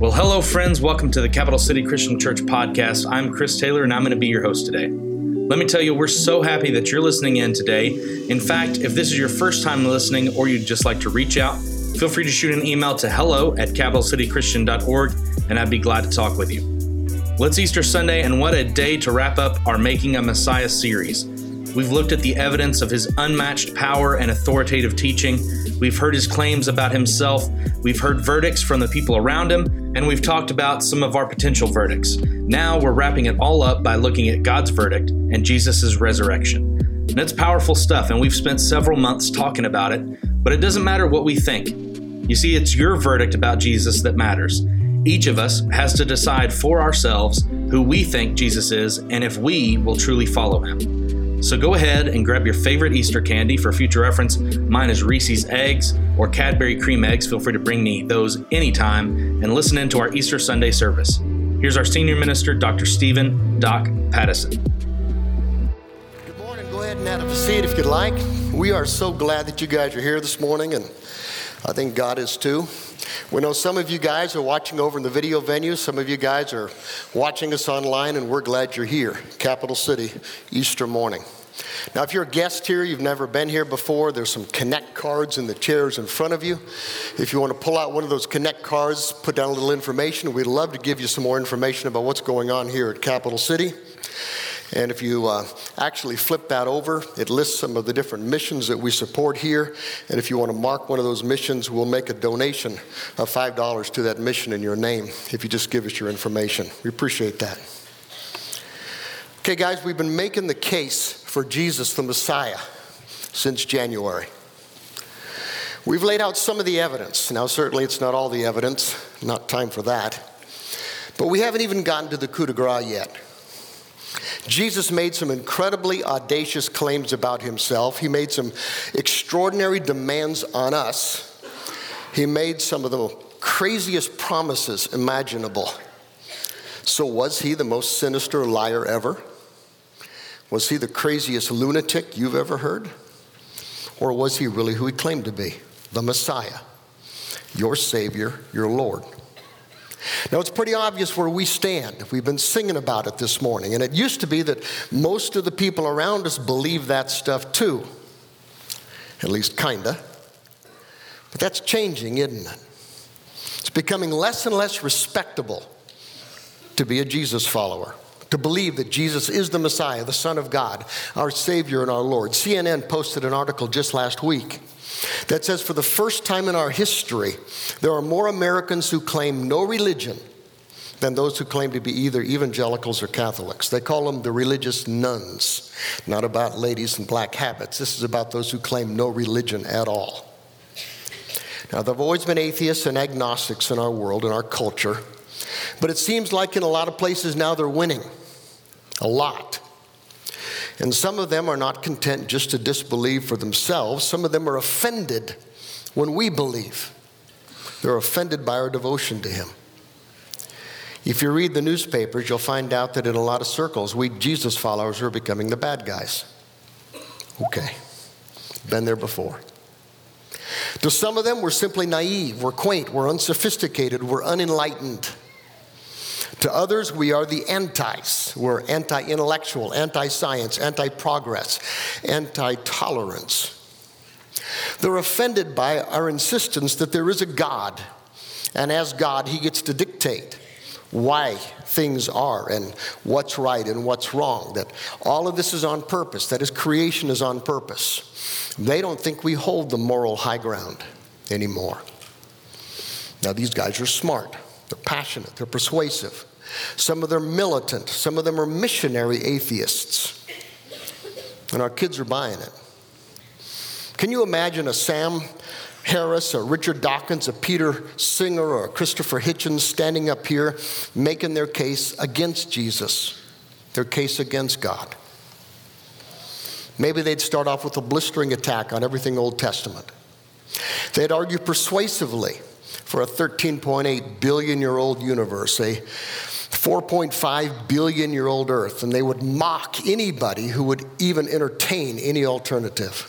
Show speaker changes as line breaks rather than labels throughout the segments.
Well, hello, friends. Welcome to the Capital City Christian Church podcast. I'm Chris Taylor, and I'm going to be your host today. Let me tell you, we're so happy that you're listening in today. In fact, if this is your first time listening or you'd just like to reach out, feel free to shoot an email to hello at capitalcitychristian.org, and I'd be glad to talk with you. It's Easter Sunday, and what a day to wrap up our Making a Messiah series. We've looked at the evidence of his unmatched power and authoritative teaching. We've heard his claims about himself. We've heard verdicts from the people around him, and we've talked about some of our potential verdicts. Now we're wrapping it all up by looking at God's verdict and Jesus' resurrection. And it's powerful stuff, and we've spent several months talking about it, but it doesn't matter what we think. You see, it's your verdict about Jesus that matters. Each of us has to decide for ourselves who we think Jesus is and if we will truly follow him. So go ahead and grab your favorite Easter candy for future reference. Mine is Reese's Eggs or Cadbury Cream Eggs. Feel free to bring me those anytime and listen in to our Easter Sunday service. Here's our senior minister, Dr. Stephen Doc Pattison.
Good morning. Go ahead and have a seat if you'd like. We are so glad that you guys are here this morning, and I think God is too. We know some of you guys are watching over in the video venue. Some of you guys are watching us online, and we're glad you're here. Capital City, Easter morning. Now, if you're a guest here, you've never been here before, there's some Connect cards in the chairs in front of you. If you want to pull out one of those Connect cards, put down a little information, we'd love to give you some more information about what's going on here at Capital City. And if you uh, actually flip that over, it lists some of the different missions that we support here. And if you want to mark one of those missions, we'll make a donation of $5 to that mission in your name if you just give us your information. We appreciate that. Okay, guys, we've been making the case for Jesus the Messiah since January. We've laid out some of the evidence. Now, certainly it's not all the evidence, not time for that. But we haven't even gotten to the coup de grace yet. Jesus made some incredibly audacious claims about himself. He made some extraordinary demands on us. He made some of the craziest promises imaginable. So, was he the most sinister liar ever? Was he the craziest lunatic you've ever heard? Or was he really who he claimed to be? The Messiah, your Savior, your Lord. Now, it's pretty obvious where we stand. We've been singing about it this morning. And it used to be that most of the people around us believe that stuff too. At least, kinda. But that's changing, isn't it? It's becoming less and less respectable to be a Jesus follower to believe that Jesus is the Messiah, the Son of God, our Savior and our Lord. CNN posted an article just last week that says for the first time in our history, there are more Americans who claim no religion than those who claim to be either evangelicals or Catholics. They call them the religious nones, Not about ladies in black habits. This is about those who claim no religion at all. Now, there have always been atheists and agnostics in our world, in our culture, but it seems like in a lot of places now they're winning a lot. And some of them are not content just to disbelieve for themselves, some of them are offended when we believe. They're offended by our devotion to Him. If you read the newspapers, you'll find out that in a lot of circles, we Jesus followers are becoming the bad guys. Okay, been there before. To some of them, we're simply naive, we're quaint, we're unsophisticated, we're unenlightened. To others, we are the antis. We're anti intellectual, anti science, anti progress, anti tolerance. They're offended by our insistence that there is a God, and as God, He gets to dictate why things are and what's right and what's wrong. That all of this is on purpose, that His creation is on purpose. They don't think we hold the moral high ground anymore. Now, these guys are smart, they're passionate, they're persuasive. Some of them are militant, some of them are missionary atheists. And our kids are buying it. Can you imagine a Sam Harris, a Richard Dawkins, a Peter Singer, or a Christopher Hitchens standing up here making their case against Jesus, their case against God? Maybe they'd start off with a blistering attack on everything Old Testament. They'd argue persuasively for a 13.8 billion year old universe, a 4.5 billion year old Earth, and they would mock anybody who would even entertain any alternative.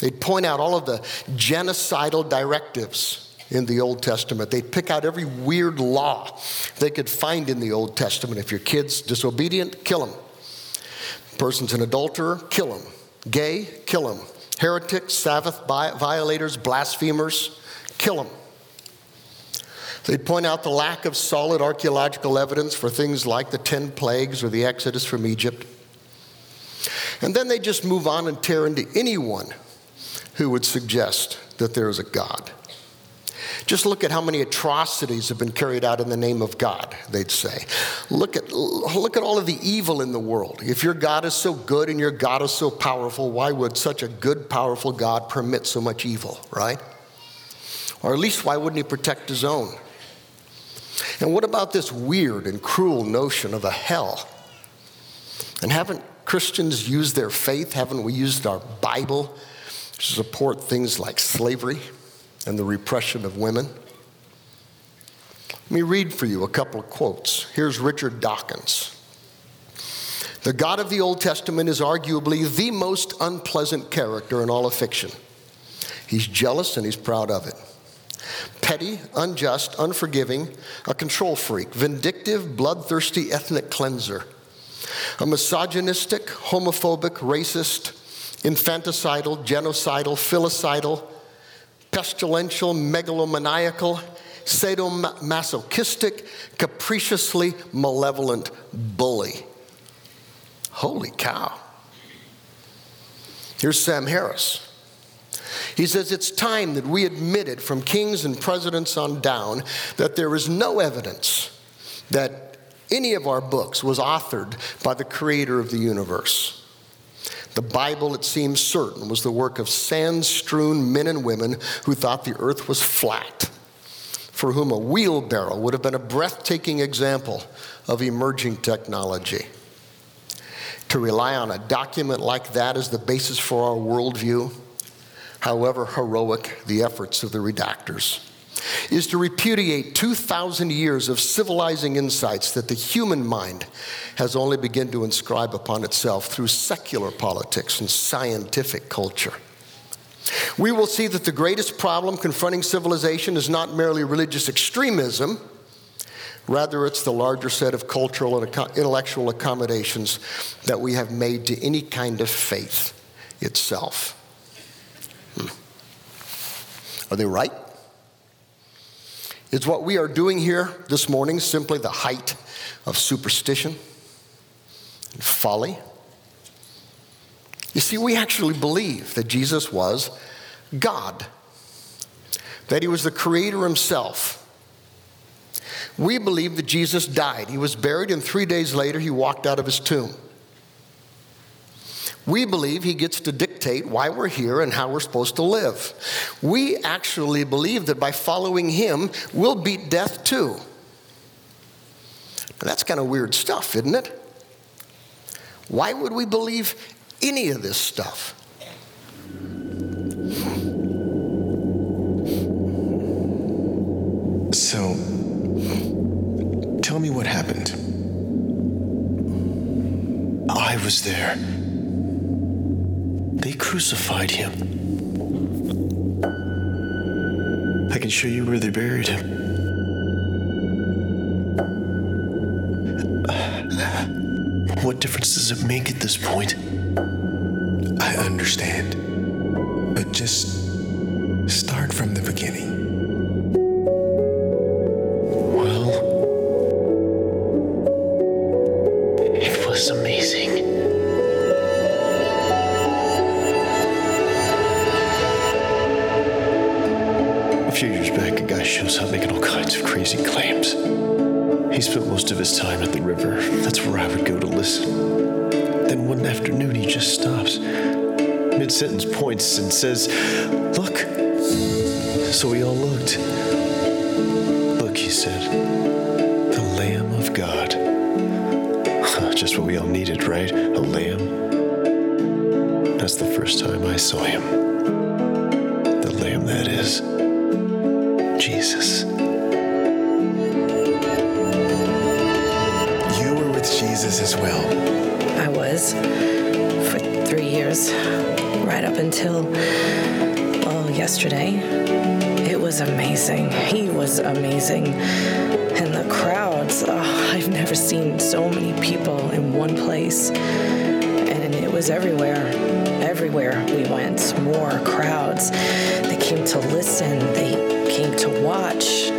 They'd point out all of the genocidal directives in the Old Testament. They'd pick out every weird law they could find in the Old Testament. If your kid's disobedient, kill him. Person's an adulterer, kill him. Gay, kill him. Heretics, Sabbath violators, blasphemers, kill them. They'd point out the lack of solid archaeological evidence for things like the 10 plagues or the Exodus from Egypt. And then they just move on and tear into anyone who would suggest that there is a God. Just look at how many atrocities have been carried out in the name of God, they'd say. Look at, look at all of the evil in the world. If your God is so good and your God is so powerful, why would such a good, powerful God permit so much evil, right? Or at least, why wouldn't he protect his own? And what about this weird and cruel notion of a hell? And haven't Christians used their faith? Haven't we used our Bible to support things like slavery and the repression of women? Let me read for you a couple of quotes. Here's Richard Dawkins. The God of the Old Testament is arguably the most unpleasant character in all of fiction. He's jealous and he's proud of it. Petty, unjust, unforgiving, a control freak, vindictive, bloodthirsty ethnic cleanser, a misogynistic, homophobic, racist, infanticidal, genocidal, filicidal, pestilential, megalomaniacal, sadomasochistic, capriciously malevolent bully. Holy cow. Here's Sam Harris. He says it's time that we admitted from kings and presidents on down that there is no evidence that any of our books was authored by the creator of the universe. The Bible, it seems certain, was the work of sand strewn men and women who thought the earth was flat, for whom a wheelbarrow would have been a breathtaking example of emerging technology. To rely on a document like that as the basis for our worldview however heroic the efforts of the redactors, is to repudiate 2,000 years of civilizing insights that the human mind has only begun to inscribe upon itself through secular politics and scientific culture. We will see that the greatest problem confronting civilization is not merely religious extremism, rather, it's the larger set of cultural and intellectual accommodations that we have made to any kind of faith itself. Hmm. Are they right? Is what we are doing here this morning simply the height of superstition and folly? You see, we actually believe that Jesus was God, that he was the creator himself. We believe that Jesus died. He was buried, and three days later, he walked out of his tomb. We believe he gets to dictate why we're here and how we're supposed to live. We actually believe that by following him, we'll beat death too. That's kind of weird stuff, isn't it? Why would we believe any of this stuff?
So, tell me what happened. I was there. They crucified him. I can show you where they buried him. What difference does it make at this point?
I understand. But just start from the beginning.
Sentence points, and says, Look. So we all looked. Look, he said, the Lamb of God. Just what we all needed, right? A lamb. That's the first time I saw him. The lamb, that is. Jesus.
You were with Jesus as well?
I was for three years, right up until, well, yesterday. It was amazing. He was amazing. And the crowds, oh, I've never seen so many people in one place. And it was everywhere. Everywhere we went, more crowds. They came to listen, they came to watch.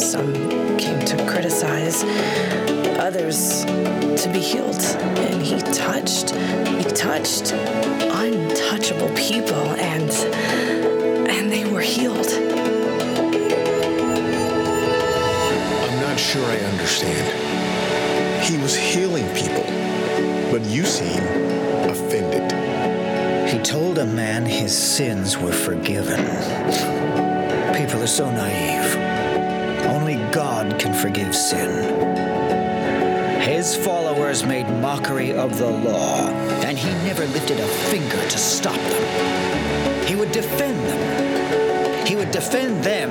Some came to criticize, others to be healed. And he touched, he touched untouchable people and and they were healed.
I'm not sure I understand. He was healing people, but you seem offended.
He told a man his sins were forgiven. People are so naive. Only God can forgive sin. His followers made mockery of the law, and he never lifted a finger to stop them. He would defend them. He would defend them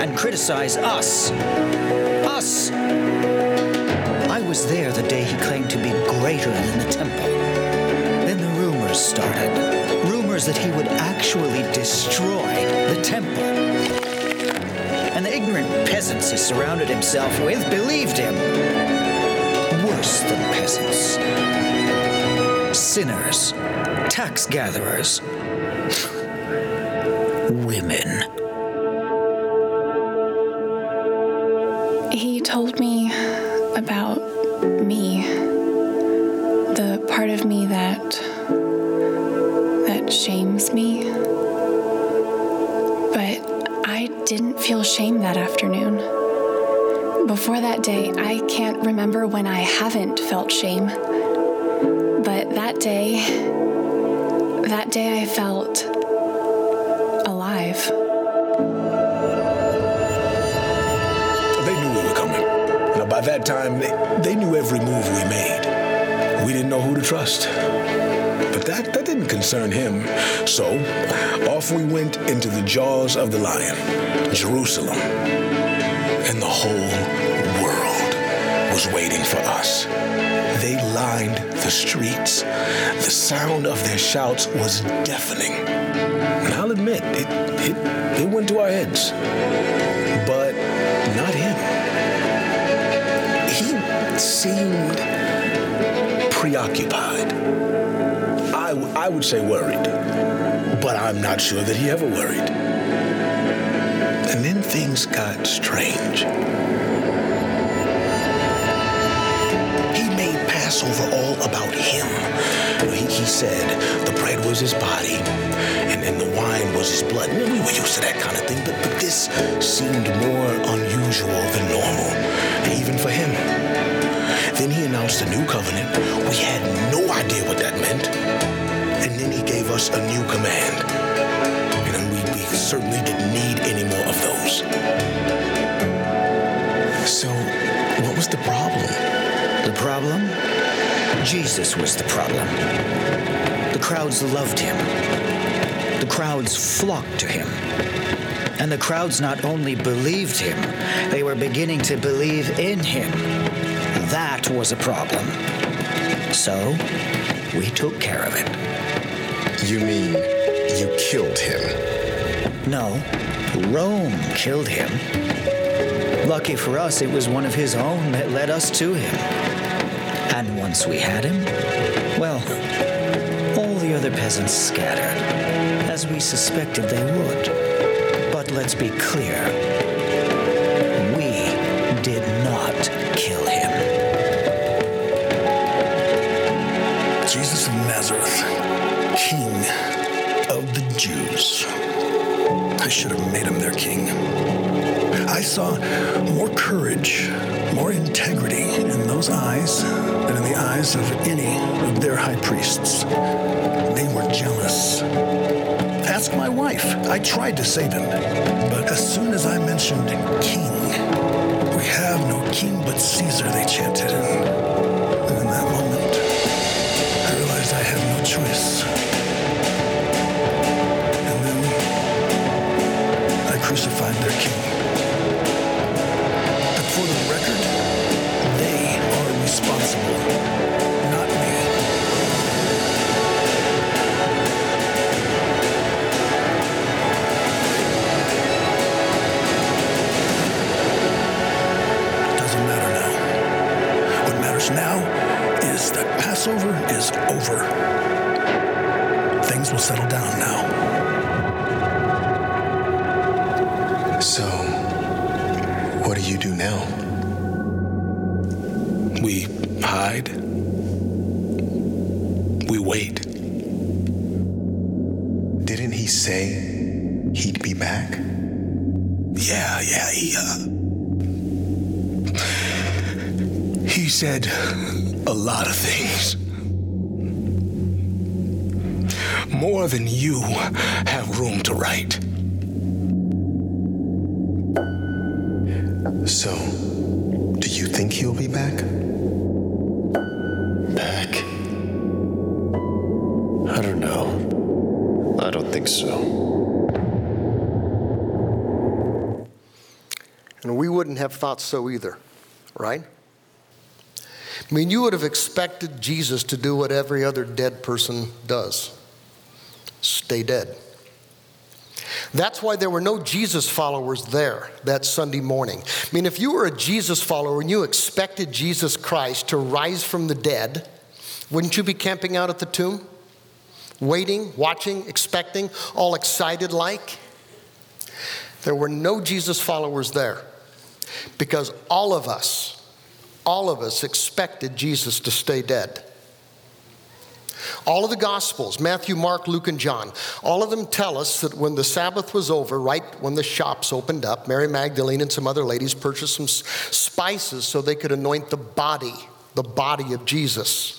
and criticize us. Us! I was there the day he claimed to be greater than the temple. Then the rumors started. Rumors that he would actually destroy the temple. And the ignorant peasants he surrounded himself with believed him. Worse than peasants. Sinners. Tax gatherers. Women.
That day I felt alive.
They knew we were coming. You know, by that time, they, they knew every move we made. We didn't know who to trust. But that, that didn't concern him. So, off we went into the jaws of the lion, Jerusalem. And the whole was waiting for us. They lined the streets. The sound of their shouts was deafening. And I'll admit, it, it, it went to our heads. But not him. He seemed preoccupied. I, would say worried, but I'm not sure that he ever worried. And then things got strange. Passover all about him. He, he said the bread was his body and, and the wine was his blood. We were used to that kind of thing, but, but this seemed more unusual than normal, even for him. Then he announced a new covenant. We had no idea what that meant. And then he gave us a new command. And we, we certainly didn't need any more of those.
So, what was the problem?
The problem? Jesus was the problem. The crowds loved him. The crowds flocked to him. And the crowds not only believed him, they were beginning to believe in him. That was a problem. So, we took care of it.
You mean you killed him?
No, Rome killed him. Lucky for us, it was one of his own that led us to him. And once we had him, well, all the other peasants scattered, as we suspected they would. But let's be clear we did not kill him.
Jesus of Nazareth, King of the Jews. I should have made him their king. I saw more courage, more integrity in those eyes than in the eyes of any of their high priests. They were jealous. Ask my wife. I tried to save him. But as soon as I mentioned king, we have no king but Caesar, they chanted. Things will settle down now.
So, what do you do now?
We hide. We wait.
Didn't he say he'd be back?
Yeah, yeah, he, uh, he said a lot of things. More than you have room to write.
So, do you think he'll be back?
Back? I don't know. I don't think so.
And we wouldn't have thought so either, right? I mean, you would have expected Jesus to do what every other dead person does stay dead. That's why there were no Jesus followers there that Sunday morning. I mean, if you were a Jesus follower and you expected Jesus Christ to rise from the dead, wouldn't you be camping out at the tomb? Waiting, watching, expecting, all excited like? There were no Jesus followers there because all of us, all of us expected Jesus to stay dead. All of the Gospels, Matthew, Mark, Luke, and John, all of them tell us that when the Sabbath was over, right when the shops opened up, Mary Magdalene and some other ladies purchased some spices so they could anoint the body, the body of Jesus.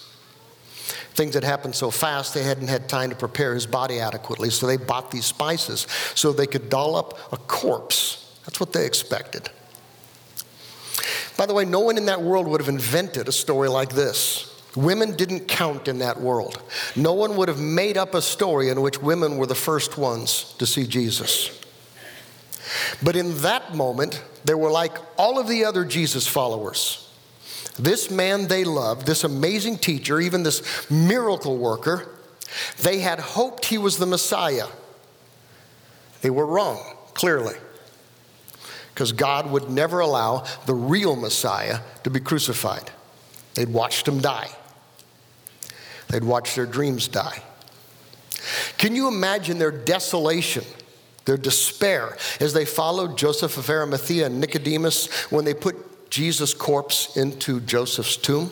Things had happened so fast, they hadn't had time to prepare his body adequately, so they bought these spices so they could doll up a corpse. That's what they expected. By the way, no one in that world would have invented a story like this. Women didn't count in that world. No one would have made up a story in which women were the first ones to see Jesus. But in that moment, they were like all of the other Jesus followers. This man they loved, this amazing teacher, even this miracle worker, they had hoped he was the Messiah. They were wrong, clearly because God would never allow the real Messiah to be crucified. They'd watched him die, they'd watch their dreams die. Can you imagine their desolation? Their despair as they followed Joseph of Arimathea and Nicodemus when they put Jesus' corpse into Joseph's tomb?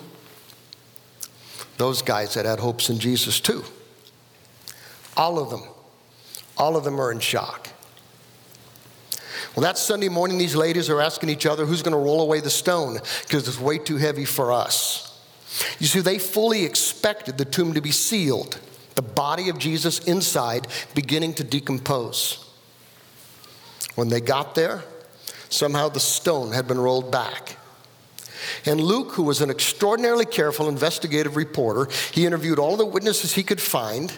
Those guys that had hopes in Jesus too. All of them, all of them are in shock. Well, that Sunday morning, these ladies are asking each other who's going to roll away the stone because it's way too heavy for us. You see, they fully expected the tomb to be sealed, the body of Jesus inside beginning to decompose. When they got there, somehow the stone had been rolled back. And Luke, who was an extraordinarily careful investigative reporter, he interviewed all the witnesses he could find.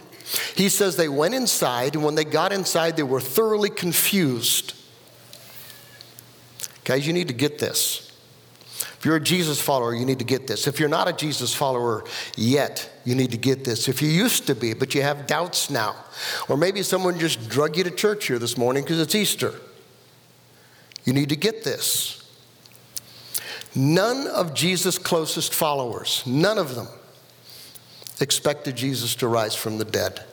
He says they went inside, and when they got inside, they were thoroughly confused. Guys, you need to get this. If you're a Jesus follower, you need to get this. If you're not a Jesus follower yet, you need to get this. If you used to be, but you have doubts now, or maybe someone just drug you to church here this morning because it's Easter, you need to get this. None of Jesus' closest followers, none of them, expected Jesus to rise from the dead.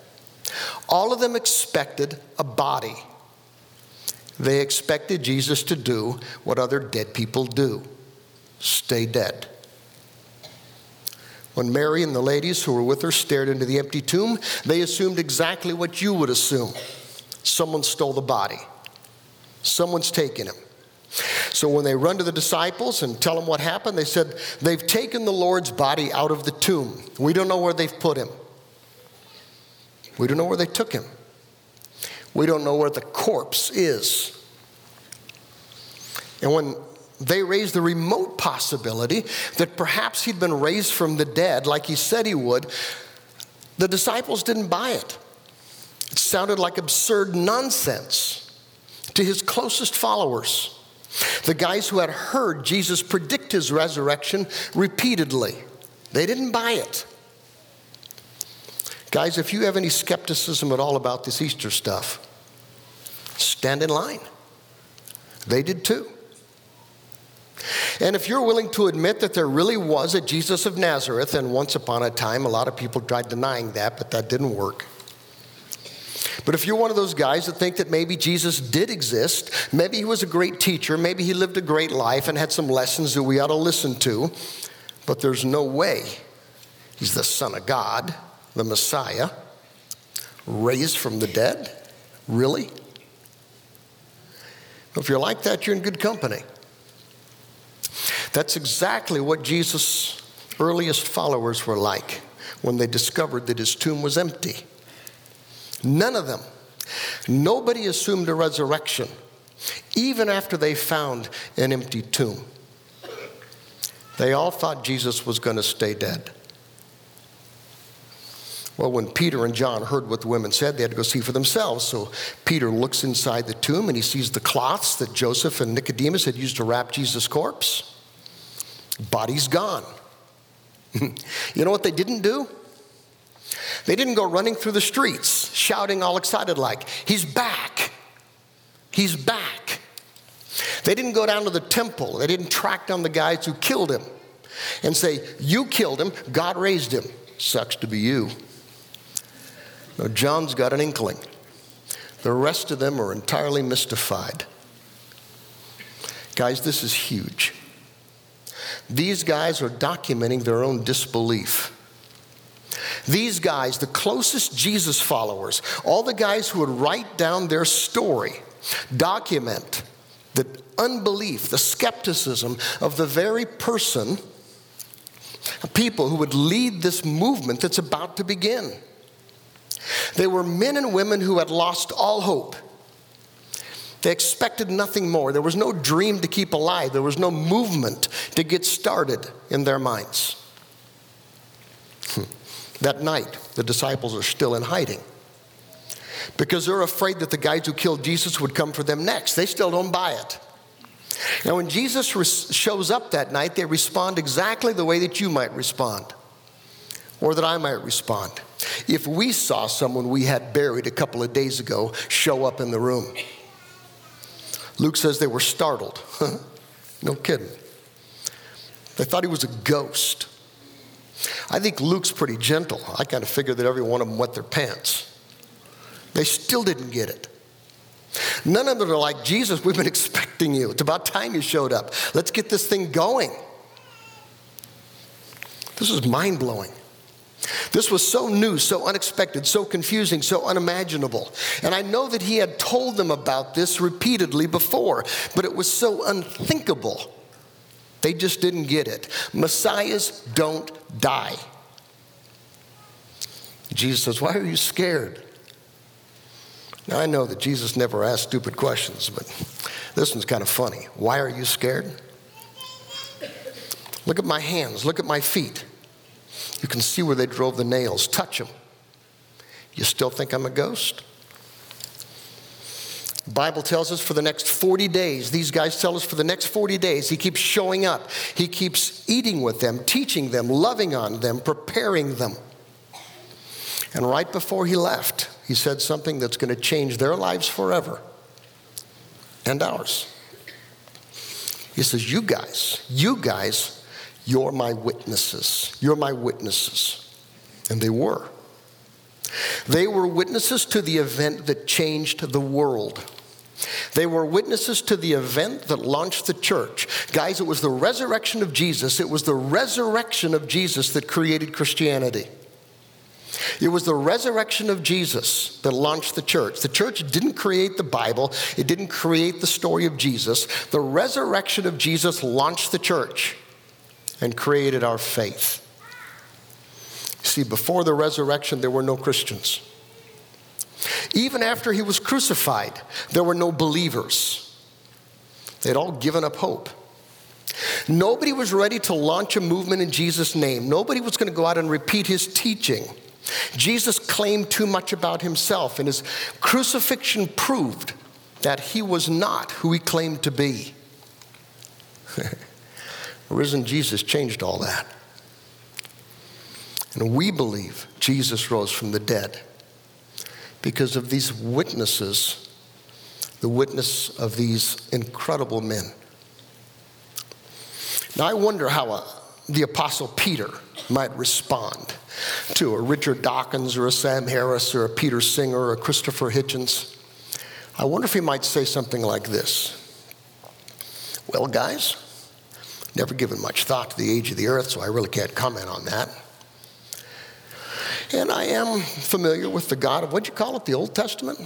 All of them expected a body. They expected Jesus to do what other dead people do stay dead. When Mary and the ladies who were with her stared into the empty tomb, they assumed exactly what you would assume someone stole the body, someone's taken him. So when they run to the disciples and tell them what happened, they said, They've taken the Lord's body out of the tomb. We don't know where they've put him. We don't know where they took him. We don't know where the corpse is. And when they raised the remote possibility that perhaps he'd been raised from the dead like he said he would, the disciples didn't buy it. It sounded like absurd nonsense to his closest followers, the guys who had heard Jesus predict his resurrection repeatedly. They didn't buy it. Guys, if you have any skepticism at all about this Easter stuff, stand in line. They did too. And if you're willing to admit that there really was a Jesus of Nazareth, and once upon a time, a lot of people tried denying that, but that didn't work. But if you're one of those guys that think that maybe Jesus did exist, maybe he was a great teacher, maybe he lived a great life and had some lessons that we ought to listen to, but there's no way he's the Son of God, the Messiah, raised from the dead? Really? If you're like that, you're in good company. That's exactly what Jesus' earliest followers were like when they discovered that his tomb was empty. None of them. Nobody assumed a resurrection, even after they found an empty tomb. They all thought Jesus was going to stay dead. Well, when Peter and John heard what the women said, they had to go see for themselves. So Peter looks inside the tomb and he sees the cloths that Joseph and Nicodemus had used to wrap Jesus' corpse. Body's gone. you know what they didn't do? They didn't go running through the streets shouting all excited like, He's back! He's back! They didn't go down to the temple. They didn't track down the guys who killed him and say, You killed him, God raised him. Sucks to be you. No, John's got an inkling. The rest of them are entirely mystified. Guys, this is huge. These guys are documenting their own disbelief. These guys, the closest Jesus followers, all the guys who would write down their story, document the unbelief, the skepticism of the very person, people who would lead this movement that's about to begin. They were men and women who had lost all hope. They expected nothing more. There was no dream to keep alive, there was no movement to get started in their minds. Hmm. That night, the disciples are still in hiding because they're afraid that the guys who killed Jesus would come for them next. They still don't buy it. Now, when Jesus res- shows up that night, they respond exactly the way that you might respond or that I might respond. If we saw someone we had buried a couple of days ago show up in the room, Luke says they were startled. no kidding. They thought he was a ghost. I think Luke's pretty gentle. I kind of figured that every one of them wet their pants. They still didn't get it. None of them are like, Jesus, we've been expecting you. It's about time you showed up. Let's get this thing going. This is mind blowing. This was so new, so unexpected, so confusing, so unimaginable. And I know that he had told them about this repeatedly before, but it was so unthinkable. They just didn't get it. Messiahs don't die. Jesus says, Why are you scared? Now, I know that Jesus never asked stupid questions, but this one's kind of funny. Why are you scared? Look at my hands, look at my feet. You can see where they drove the nails. Touch them. You still think I'm a ghost? Bible tells us for the next 40 days, these guys tell us for the next 40 days, he keeps showing up. He keeps eating with them, teaching them, loving on them, preparing them. And right before he left, he said something that's going to change their lives forever and ours. He says, You guys, you guys you're my witnesses. You're my witnesses. And they were. They were witnesses to the event that changed the world. They were witnesses to the event that launched the church. Guys, it was the resurrection of Jesus. It was the resurrection of Jesus that created Christianity. It was the resurrection of Jesus that launched the church. The church didn't create the Bible, it didn't create the story of Jesus. The resurrection of Jesus launched the church and created our faith. See, before the resurrection, there were no Christians. Even after he was crucified, there were no believers. They'd all given up hope. Nobody was ready to launch a movement in Jesus' name. Nobody was going to go out and repeat his teaching. Jesus claimed too much about himself, and his crucifixion proved that he was not who he claimed to be. risen Jesus changed all that. And we believe Jesus rose from the dead because of these witnesses, the witness of these incredible men. Now, I wonder how a, the Apostle Peter might respond to a Richard Dawkins or a Sam Harris or a Peter Singer or a Christopher Hitchens. I wonder if he might say something like this Well, guys, never given much thought to the age of the earth, so I really can't comment on that. And I am familiar with the God of, what'd you call it, the Old Testament?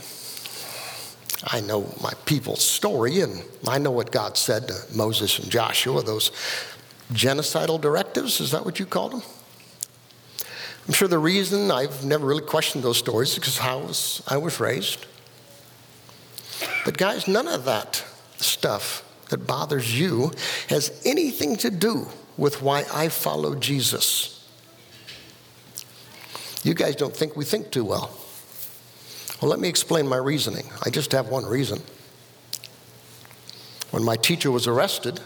I know my people's story, and I know what God said to Moses and Joshua, those genocidal directives. Is that what you called them? I'm sure the reason I've never really questioned those stories is because how was, I was raised. But, guys, none of that stuff that bothers you has anything to do with why I follow Jesus. You guys don't think we think too well. Well, let me explain my reasoning. I just have one reason. When my teacher was arrested,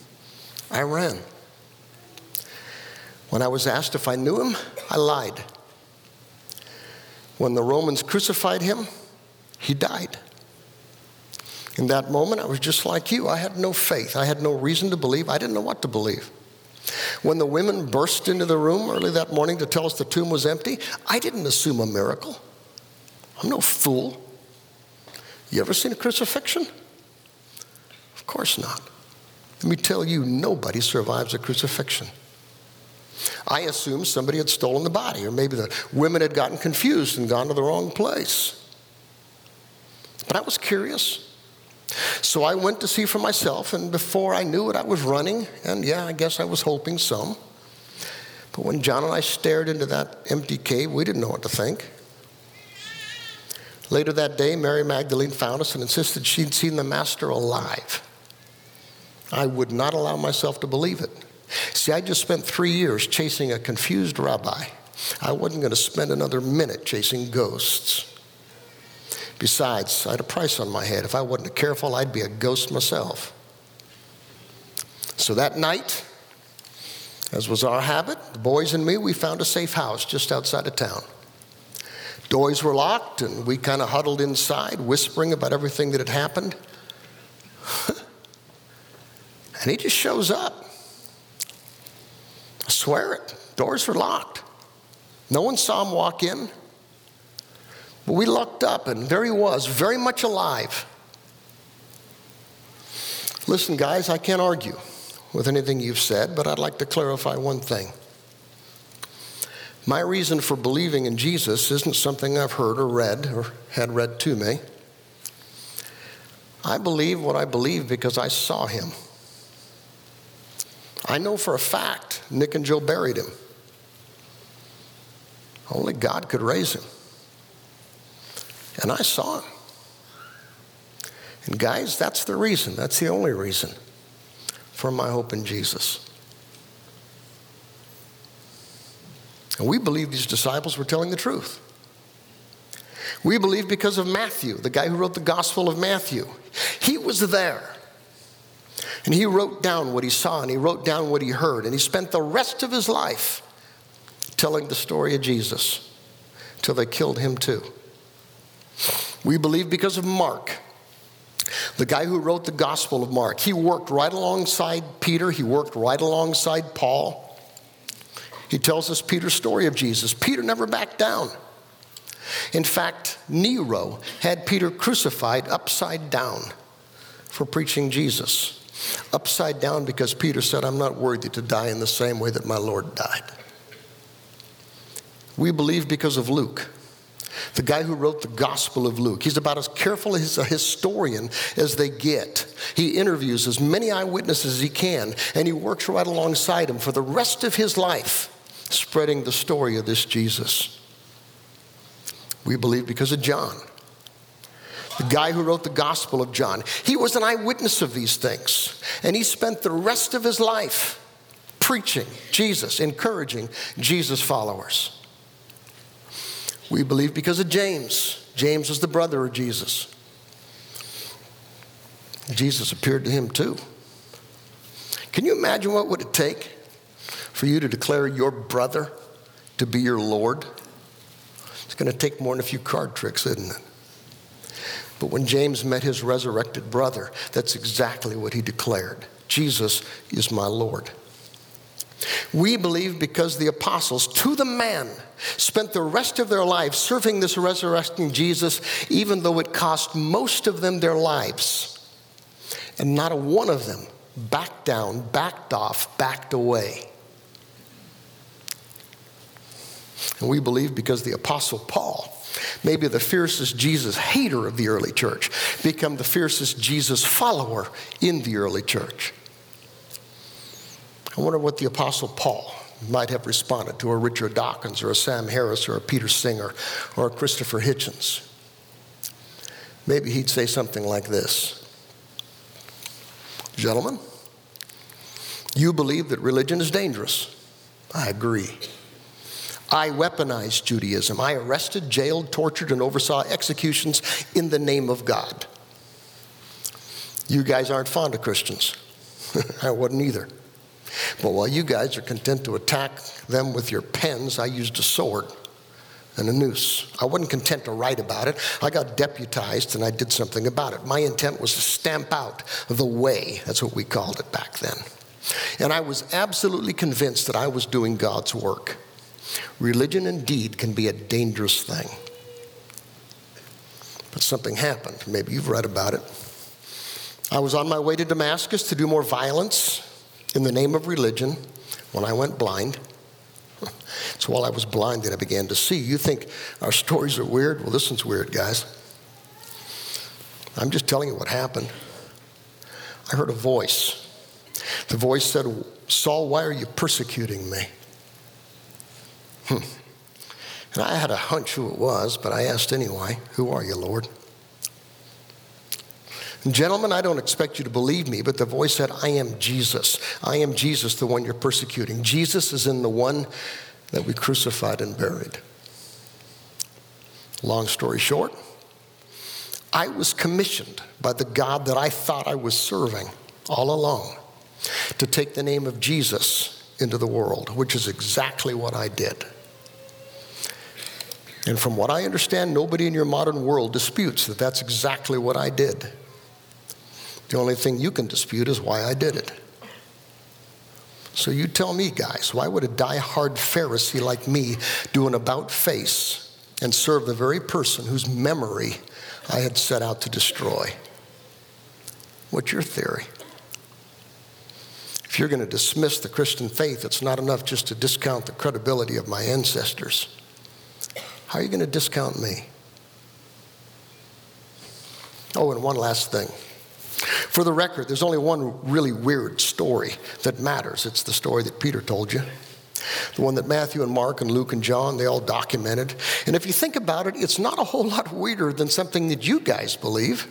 I ran. When I was asked if I knew him, I lied. When the Romans crucified him, he died. In that moment, I was just like you. I had no faith. I had no reason to believe. I didn't know what to believe. When the women burst into the room early that morning to tell us the tomb was empty, I didn't assume a miracle. I'm no fool. You ever seen a crucifixion? Of course not. Let me tell you, nobody survives a crucifixion. I assumed somebody had stolen the body, or maybe the women had gotten confused and gone to the wrong place. But I was curious. So I went to see for myself, and before I knew it, I was running, and yeah, I guess I was hoping some. But when John and I stared into that empty cave, we didn't know what to think. Later that day, Mary Magdalene found us and insisted she'd seen the Master alive. I would not allow myself to believe it. See, I just spent three years chasing a confused rabbi. I wasn't going to spend another minute chasing ghosts. Besides, I had a price on my head. If I wasn't careful, I'd be a ghost myself. So that night, as was our habit, the boys and me, we found a safe house just outside of town. Doors were locked, and we kind of huddled inside, whispering about everything that had happened. and he just shows up. I swear it. Doors were locked. No one saw him walk in. But we looked up, and there he was, very much alive. Listen, guys, I can't argue with anything you've said, but I'd like to clarify one thing. My reason for believing in Jesus isn't something I've heard or read or had read to me. I believe what I believe because I saw him. I know for a fact Nick and Joe buried him. Only God could raise him. And I saw him. And guys, that's the reason, that's the only reason for my hope in Jesus. And we believe these disciples were telling the truth. We believe because of Matthew, the guy who wrote the Gospel of Matthew. He was there. And he wrote down what he saw and he wrote down what he heard. And he spent the rest of his life telling the story of Jesus till they killed him too. We believe because of Mark, the guy who wrote the Gospel of Mark. He worked right alongside Peter, he worked right alongside Paul. He tells us Peter's story of Jesus. Peter never backed down. In fact, Nero had Peter crucified upside down for preaching Jesus. Upside down because Peter said, I'm not worthy to die in the same way that my Lord died. We believe because of Luke, the guy who wrote the Gospel of Luke. He's about as careful as a historian as they get. He interviews as many eyewitnesses as he can, and he works right alongside him for the rest of his life spreading the story of this Jesus. We believe because of John, the guy who wrote the Gospel of John. He was an eyewitness of these things, and he spent the rest of his life preaching Jesus, encouraging Jesus' followers. We believe because of James. James was the brother of Jesus. Jesus appeared to him too. Can you imagine what would it take for you to declare your brother to be your Lord, it's going to take more than a few card tricks, isn't it? But when James met his resurrected brother, that's exactly what he declared Jesus is my Lord. We believe because the apostles, to the man, spent the rest of their lives serving this resurrecting Jesus, even though it cost most of them their lives. And not a one of them backed down, backed off, backed away. And we believe because the Apostle Paul, maybe the fiercest Jesus hater of the early church, became the fiercest Jesus follower in the early church. I wonder what the Apostle Paul might have responded to a Richard Dawkins or a Sam Harris or a Peter Singer or a Christopher Hitchens. Maybe he'd say something like this Gentlemen, you believe that religion is dangerous. I agree. I weaponized Judaism. I arrested, jailed, tortured, and oversaw executions in the name of God. You guys aren't fond of Christians. I wasn't either. But while you guys are content to attack them with your pens, I used a sword and a noose. I wasn't content to write about it. I got deputized and I did something about it. My intent was to stamp out the way. That's what we called it back then. And I was absolutely convinced that I was doing God's work. Religion indeed can be a dangerous thing. But something happened. Maybe you've read about it. I was on my way to Damascus to do more violence in the name of religion when I went blind. So while I was blind, then I began to see. You think our stories are weird? Well, this one's weird, guys. I'm just telling you what happened. I heard a voice. The voice said, Saul, why are you persecuting me? Hmm. And I had a hunch who it was, but I asked anyway, Who are you, Lord? Gentlemen, I don't expect you to believe me, but the voice said, I am Jesus. I am Jesus, the one you're persecuting. Jesus is in the one that we crucified and buried. Long story short, I was commissioned by the God that I thought I was serving all along to take the name of Jesus into the world, which is exactly what I did. And from what I understand, nobody in your modern world disputes that that's exactly what I did. The only thing you can dispute is why I did it. So you tell me, guys, why would a die-hard Pharisee like me do an about face and serve the very person whose memory I had set out to destroy? What's your theory? If you're going to dismiss the Christian faith, it's not enough just to discount the credibility of my ancestors. How are you going to discount me? Oh, and one last thing. For the record, there's only one really weird story that matters. It's the story that Peter told you. The one that Matthew and Mark and Luke and John, they all documented. And if you think about it, it's not a whole lot weirder than something that you guys believe.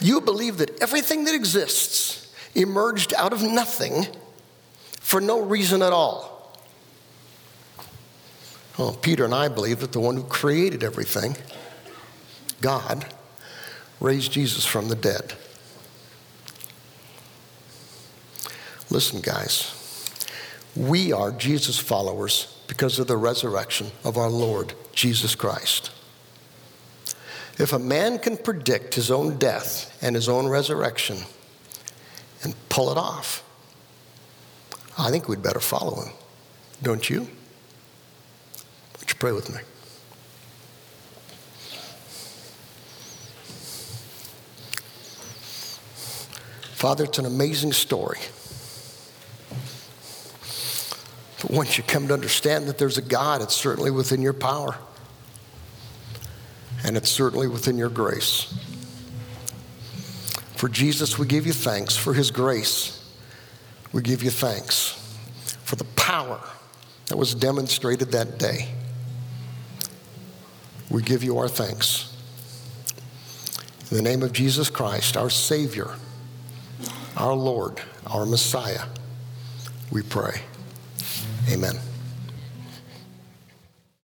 You believe that everything that exists emerged out of nothing for no reason at all. Well, Peter and I believe that the one who created everything, God, raised Jesus from the dead. Listen, guys, we are Jesus followers because of the resurrection of our Lord Jesus Christ. If a man can predict his own death and his own resurrection and pull it off, I think we'd better follow him. Don't you? Would you pray with me? Father, it's an amazing story. But once you come to understand that there's a God, it's certainly within your power. And it's certainly within your grace. For Jesus, we give you thanks. For his grace, we give you thanks. For the power that was demonstrated that day, we give you our thanks. In the name of Jesus Christ, our Savior, our Lord, our Messiah, we pray. Amen.